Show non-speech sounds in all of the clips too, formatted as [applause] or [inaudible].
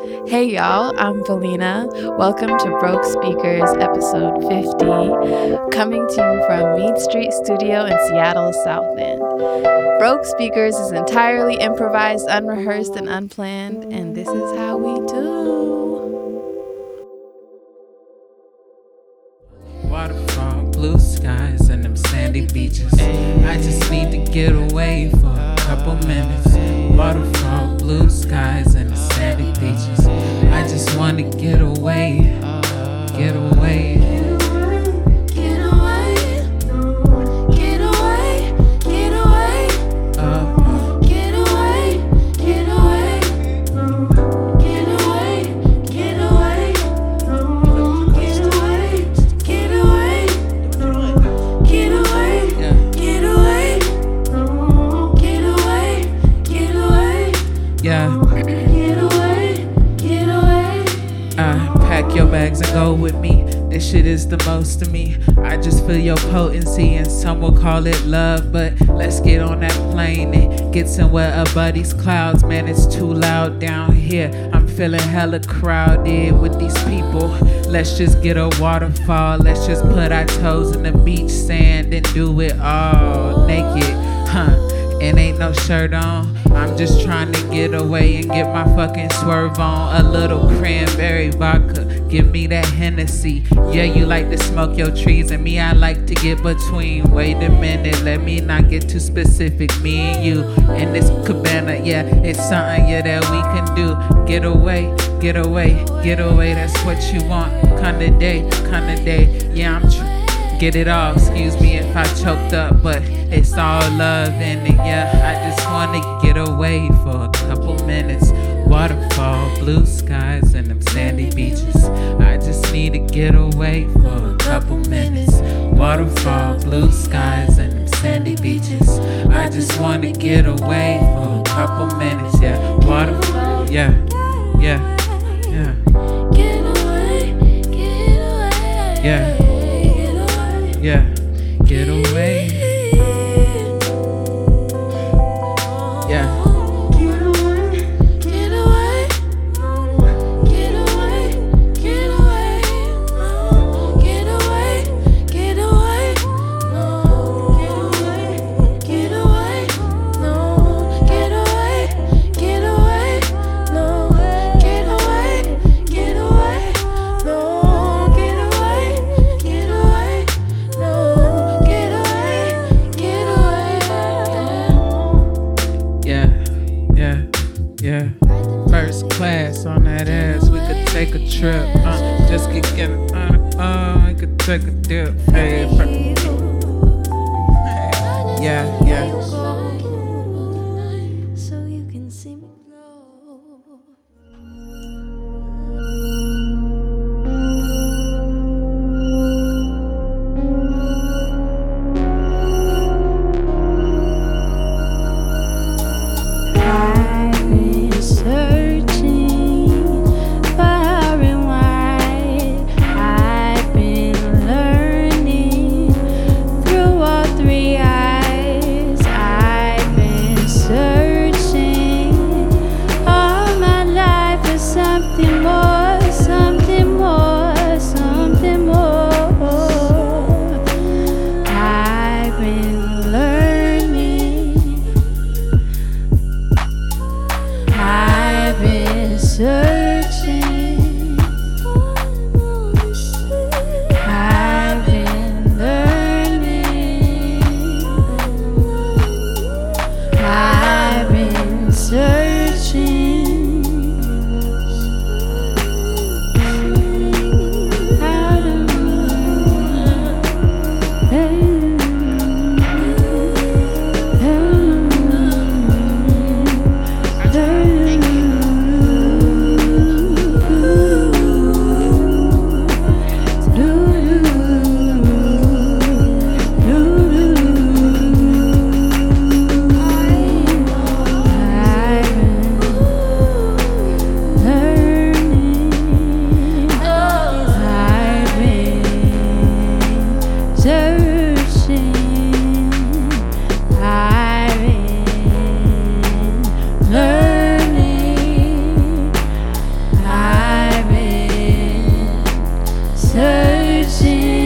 Hey y'all, I'm Valina. Welcome to Broke Speakers episode 50, coming to you from Mead Street Studio in Seattle's South End. Broke Speakers is entirely improvised, unrehearsed, and unplanned, and this is how we do. Waterfall, blue skies, and them sandy beaches. I just need to get away for a couple minutes. Waterfall, blue skies, and the sandy beaches. I just wanna get away, get away. Most to me. I just feel your potency, and some will call it love. But let's get on that plane and get somewhere above these clouds. Man, it's too loud down here. I'm feeling hella crowded with these people. Let's just get a waterfall. Let's just put our toes in the beach sand and do it all naked, huh? And ain't no shirt on. I'm just trying to get away and get my fucking swerve on. A little cranberry vodka. Give me that Hennessy. Yeah, you like to smoke your trees, and me, I like to get between. Wait a minute, let me not get too specific. Me and you in this cabana, yeah, it's something, yeah, that we can do. Get away, get away, get away. That's what you want. Kinda day, kinda day. Yeah, I'm tr- get it all. Excuse me if I choked up, but it's all love in it. Yeah, I just wanna get away for a couple minutes. Waterfall, blue skies, and them sandy beaches. I just need to get away for a couple minutes. Waterfall, blue skies, and them sandy beaches. I just wanna get away for a couple minutes. Yeah, waterfall, yeah, yeah, yeah, Get away, get away. Yeah. Get away. yeah. searching.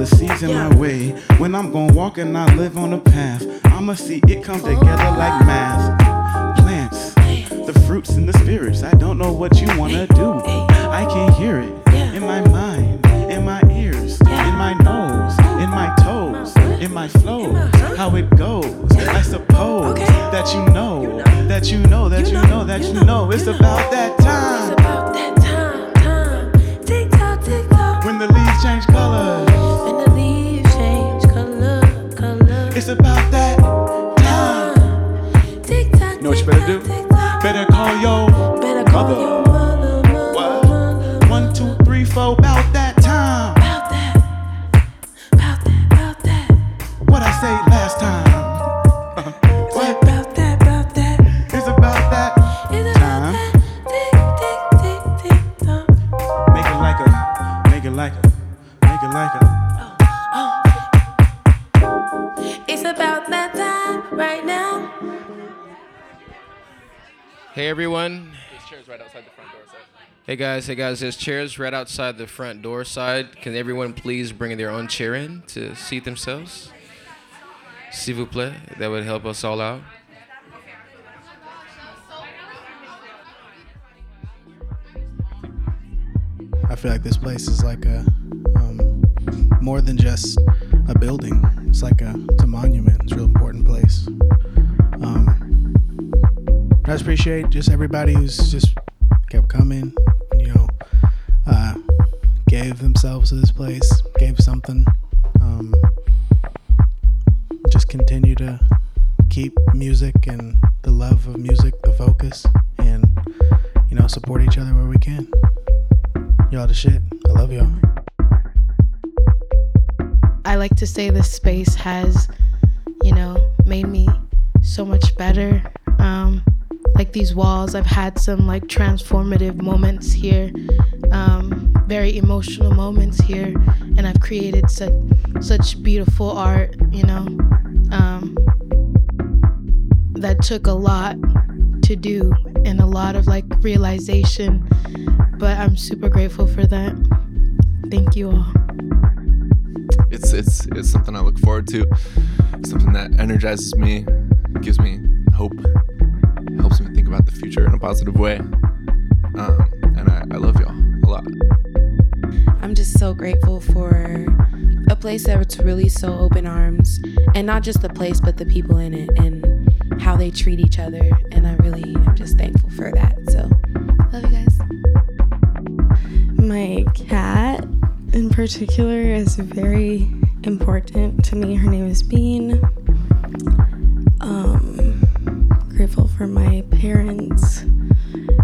The season my way. When I'm gonna walk and I live on a path, I'ma see it come together oh. like math. Plants, the fruits and the spirits. I don't know what you wanna do. I can hear it. In my mind, in my ears, in my nose, in my toes, in my flow. How it goes. I suppose that you know, that you know, that you know, that you know. It's about that time Hey guys, hey guys, there's chairs right outside the front door side. Can everyone please bring their own chair in to seat themselves? S'il vous plaît, that would help us all out. I feel like this place is like a um, more than just a building. It's like a it's a monument. It's a real important place. Um, I just appreciate just everybody who's just kept coming. Gave themselves to this place, gave something. Um, just continue to keep music and the love of music the focus, and you know support each other where we can. Y'all the shit. I love y'all. I like to say this space has, you know, made me so much better. Um, like these walls, I've had some like transformative moments here, um, very emotional moments here, and I've created such such beautiful art. You know, um, that took a lot to do and a lot of like realization, but I'm super grateful for that. Thank you all. it's it's it's something I look forward to. Something that energizes me, gives me hope, helps me about the future in a positive way. Um, and I, I love y'all a lot. I'm just so grateful for a place that's really so open arms and not just the place but the people in it and how they treat each other and I really am just thankful for that. So love you guys. My cat, in particular, is very important to me. Her name is Bean. for my parents,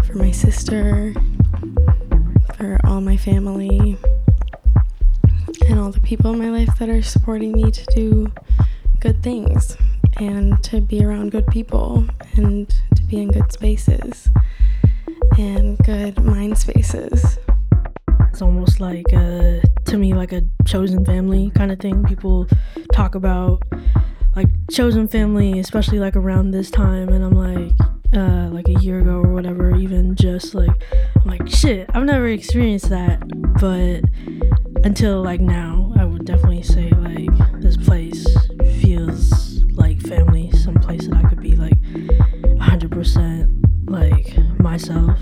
for my sister, for all my family, and all the people in my life that are supporting me to do good things and to be around good people and to be in good spaces and good mind spaces. It's almost like a, to me like a chosen family kind of thing. People talk about like chosen family, especially like around this time, and I'm like, uh, like a year ago or whatever, even just like, I'm like, shit, I've never experienced that, but until like now, I would definitely say like this place feels like family, some place that I could be like 100% like myself.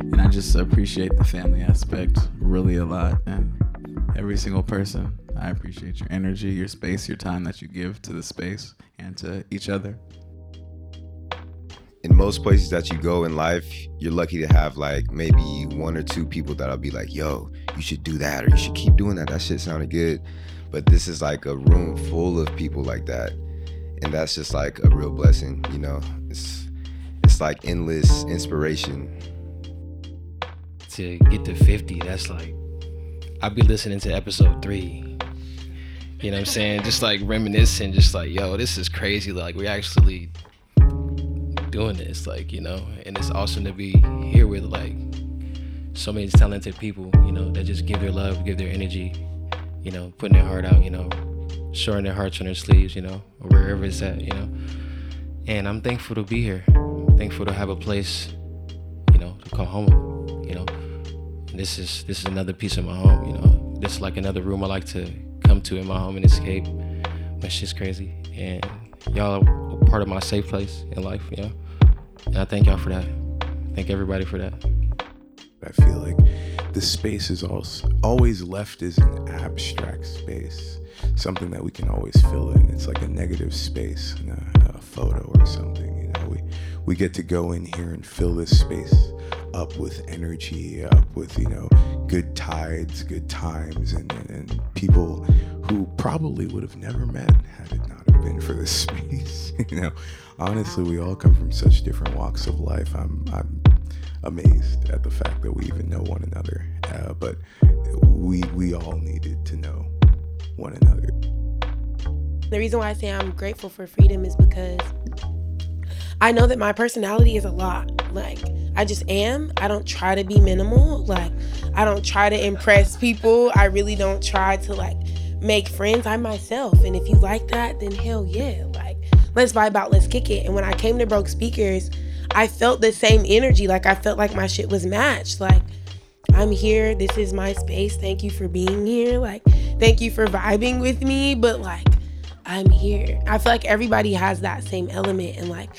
And I just appreciate the family aspect really a lot. And every single person, I appreciate your energy, your space, your time that you give to the space and to each other. in most places that you go in life, you're lucky to have like maybe one or two people that'll be like, yo, you should do that or you should keep doing that. That shit sounded good. But this is like a room full of people like that. And that's just like a real blessing, you know. It's it's like endless inspiration. to get to 50, that's like, I'll be listening to episode three. You know what I'm saying? Just like reminiscing, just like, yo, this is crazy. Like, we're actually doing this, like, you know? And it's awesome to be here with, like, so many talented people, you know, that just give their love, give their energy, you know, putting their heart out, you know, showing their hearts on their sleeves, you know, or wherever it's at, you know? And I'm thankful to be here. thankful to have a place, you know, to call home, you know? And this is this is another piece of my home, you know. This is like another room I like to come to in my home and escape when shit's crazy. And y'all are part of my safe place in life, you know. And I thank y'all for that. Thank everybody for that. I feel like the space is also always left as an abstract space, something that we can always fill in. It's like a negative space, in a, a photo or something. You know, we we get to go in here and fill this space up with energy, up with you know good tides, good times, and, and, and people who probably would have never met had it not have been for this [laughs] space. [laughs] you know, honestly, we all come from such different walks of life. I'm I'm amazed at the fact that we even know one another. Uh, but we we all needed to know one another. The reason why I say I'm grateful for freedom is because I know that my personality is a lot. Like, I just am. I don't try to be minimal. Like, I don't try to impress people. I really don't try to, like, make friends. I'm myself. And if you like that, then hell yeah. Like, let's vibe out, let's kick it. And when I came to Broke Speakers, I felt the same energy. Like, I felt like my shit was matched. Like, I'm here. This is my space. Thank you for being here. Like, thank you for vibing with me. But, like, I'm here. I feel like everybody has that same element. And, like,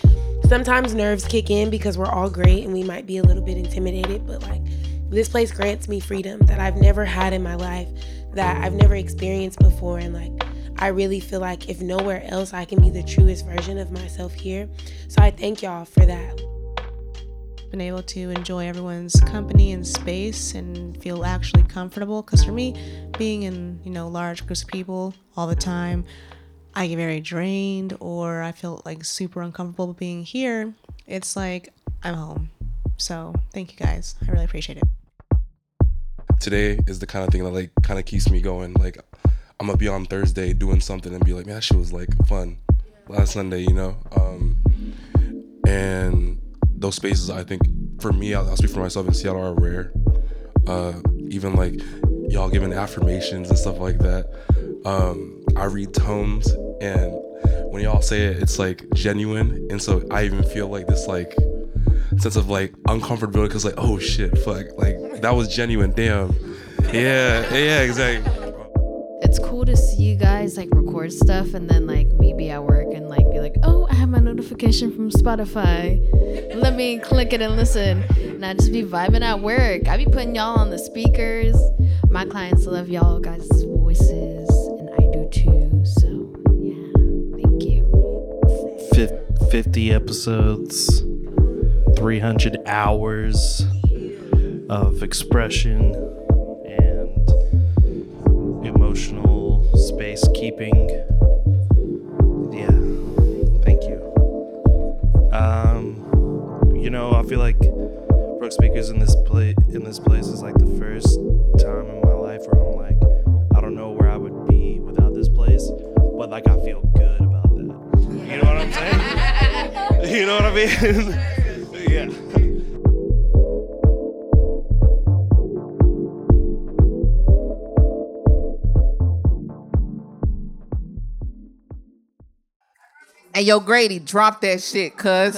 sometimes nerves kick in because we're all great and we might be a little bit intimidated. But, like, this place grants me freedom that I've never had in my life, that I've never experienced before. And, like, I really feel like if nowhere else, I can be the truest version of myself here. So I thank y'all for that. been able to enjoy everyone's company and space and feel actually comfortable because for me being in you know large groups of people all the time i get very drained or i feel like super uncomfortable being here it's like i'm home so thank you guys i really appreciate it today is the kind of thing that like kind of keeps me going. Like I'm gonna be on Thursday doing something and be like, man, that shit was like fun last Sunday, you know. Um, and those spaces, I think, for me, I'll, I'll speak for myself in Seattle are rare. Uh, even like y'all giving affirmations and stuff like that. Um, I read tomes and when y'all say it, it's like genuine, and so I even feel like this like sense of like uncomfortability because like oh shit fuck like that was genuine damn yeah yeah exactly It's cool to see you guys like record stuff and then like me be at work and like be like, oh, I have my notification from Spotify. Let me click it and listen. And I just be vibing at work. I be putting y'all on the speakers. My clients love y'all guys' voices, too. So Fif- 50 episodes, 300 hours of expression and emotional space keeping. Yeah, thank you. Um, you know, I feel like Broke Speakers in this place in this place is like the first time in my life where I'm like, you know what I mean? [laughs] yeah. Hey, yo, Grady, drop that shit, cuz.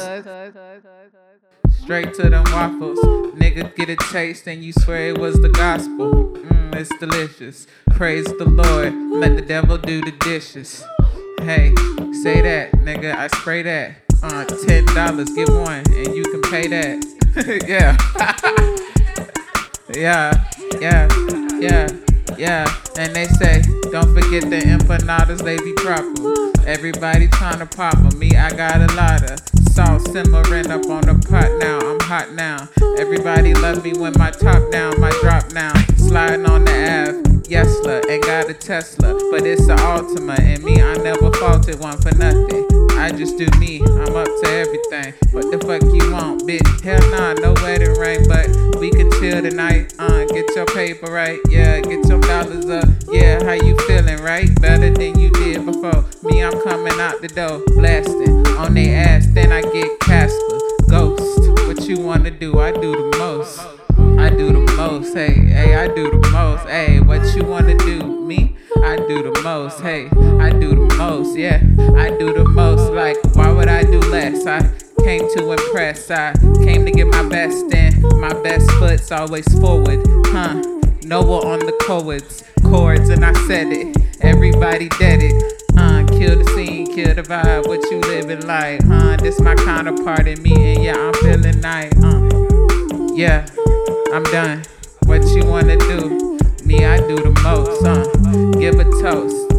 Straight to them waffles. Nigga get a taste and you swear it was the gospel. Mmm, it's delicious. Praise the Lord. Let the devil do the dishes. Hey, say that, nigga. I spray that. Uh, ten dollars, get one, and you can pay that. [laughs] yeah. [laughs] yeah, yeah, yeah, yeah. And they say, don't forget the empanadas, they be proper. Everybody trying to pop 'em. Me, I got a lot of salt simmering up on the pot now. I'm hot now. Everybody love me when my top down, my drop now. Sliding on the Ave. Yesla, ain't got a Tesla, but it's an Altima. And me, I never faulted one for nothing. I just do me, I'm up to everything. What the fuck you want, bitch? Hell nah, no wedding ring, but we can chill tonight. Uh, get your paper right, yeah, get your dollars up. Yeah, how you feeling, right? Better than you did before. Me, I'm coming out the door, blasting on they ass, then I get Casper, Ghost. What you wanna do? I do the most. I do the most, hey, hey, I do the most, hey, what you wanna do? Me? Do the most, hey, I do the most, yeah, I do the most, like, why would I do less? I came to impress, I came to get my best in, my best foot's always forward, huh? Noah on the chords, chords, and I said it, everybody dead it. Uh, kill the scene, kill the vibe, what you living like, huh? This my counterpart in me, and yeah, I'm feeling nice, uh, yeah. I'm done. What you wanna do? Me, I do the most, huh? Give a toast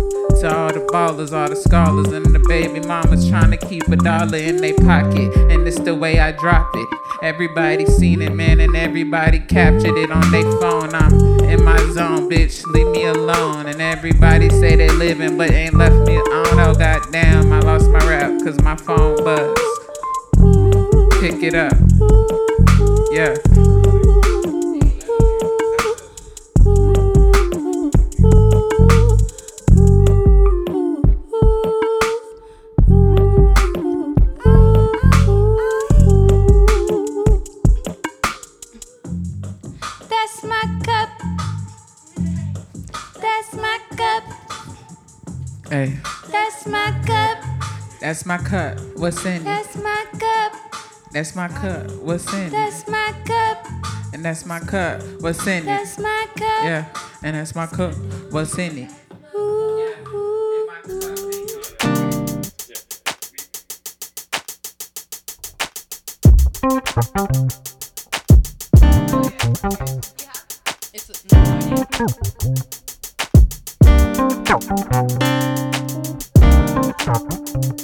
to all the ballers, all the scholars, and the baby mamas trying to keep a dollar in their pocket. And it's the way I drop it. Everybody seen it, man, and everybody captured it on their phone. I'm in my zone, bitch. Leave me alone. And everybody say they living, but ain't left me. I don't know, oh, goddamn. I lost my rap, cause my phone buzzed. Pick it up. Yeah. That's my cup. What's in it? That's my cup. That's my cup. What's in it? That's my cup. And that's my cup. What's in it? That's my cup. Yeah, and that's my cup. What's in it? It's a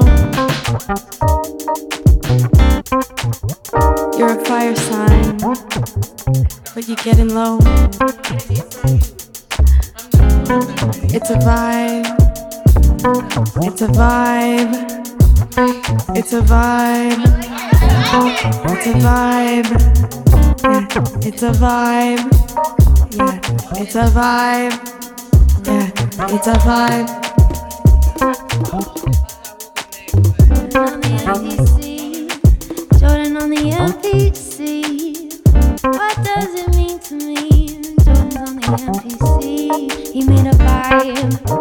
It's a vibe. It's a vibe. It's a vibe. Yeah, it's a vibe. Yeah, it's a vibe. Yeah, it's a vibe. on the MPC. Jordan on the MPC. What does it mean to me? Jordan's on the MPC. He made a vibe.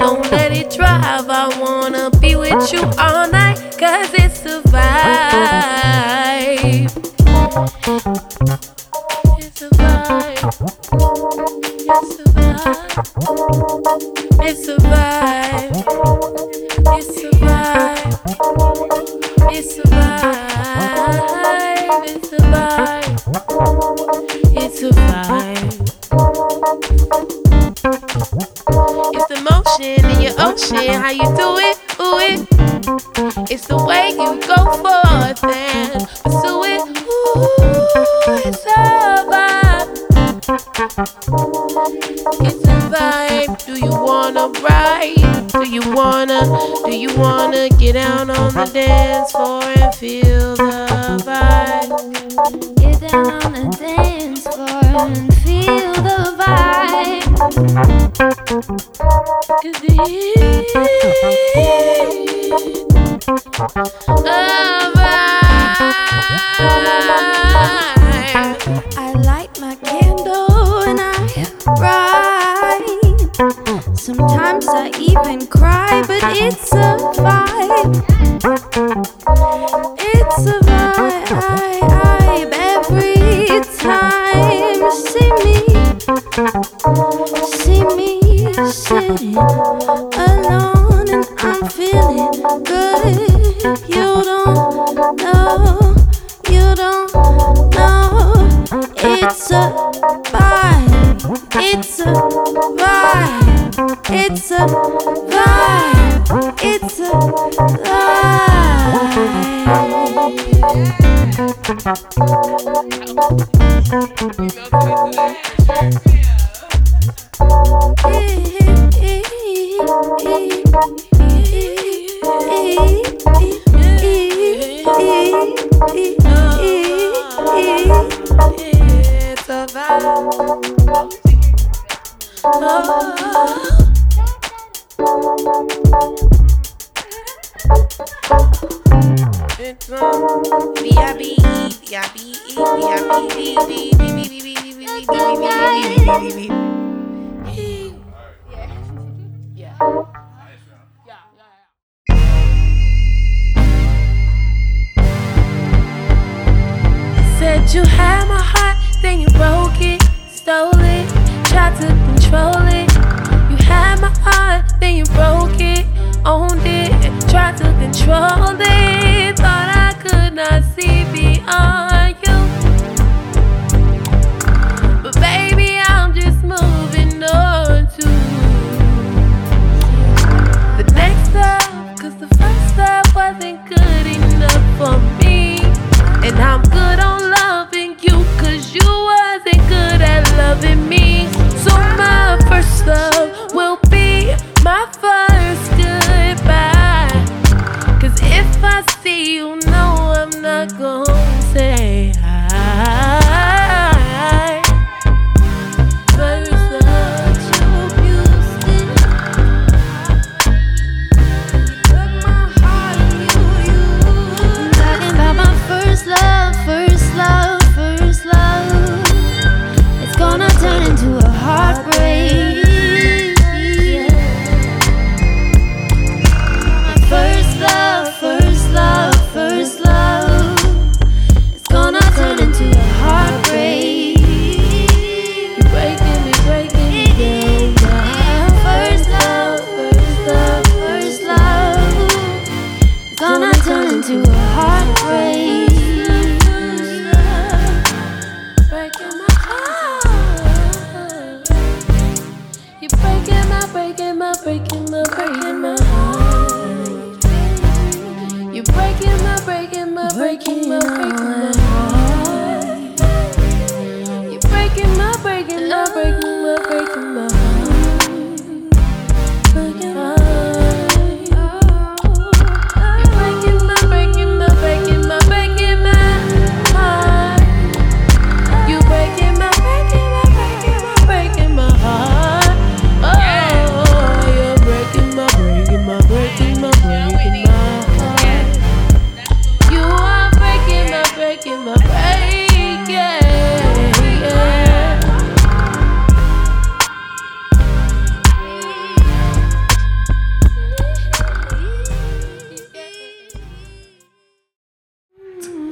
Don't let it drive. I wanna be with you all night, cause it's a vibe. It's a vibe. It's a vibe. It's a vibe. It's a vibe. Your ocean. How you do it? Ooh it. It's the way you go forth and pursue it. Ooh, it's a vibe. It's a vibe. Do you wanna ride? Do you wanna? Do you wanna get out on the dance floor and feel the vibe? Get down on the dance floor and feel here. It's a vibe. It's a vibe. Owned it, tried to control it. Thought I could not see beyond you. But baby, I'm just moving on to the next step. Cause the first step wasn't good enough for me.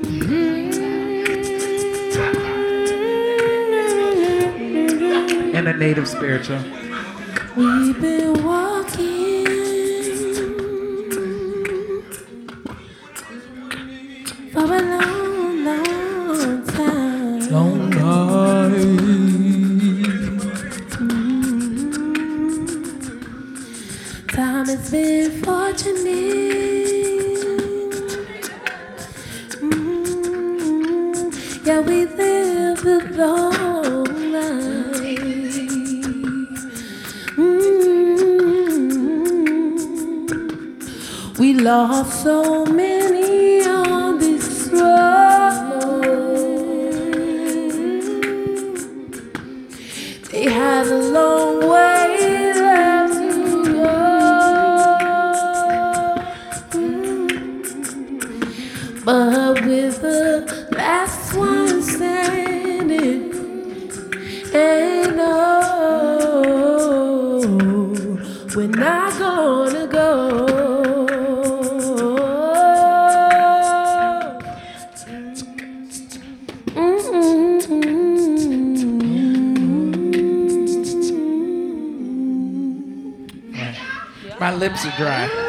In a native spiritual. We've been so many on this road. They have a long way. lips are dry.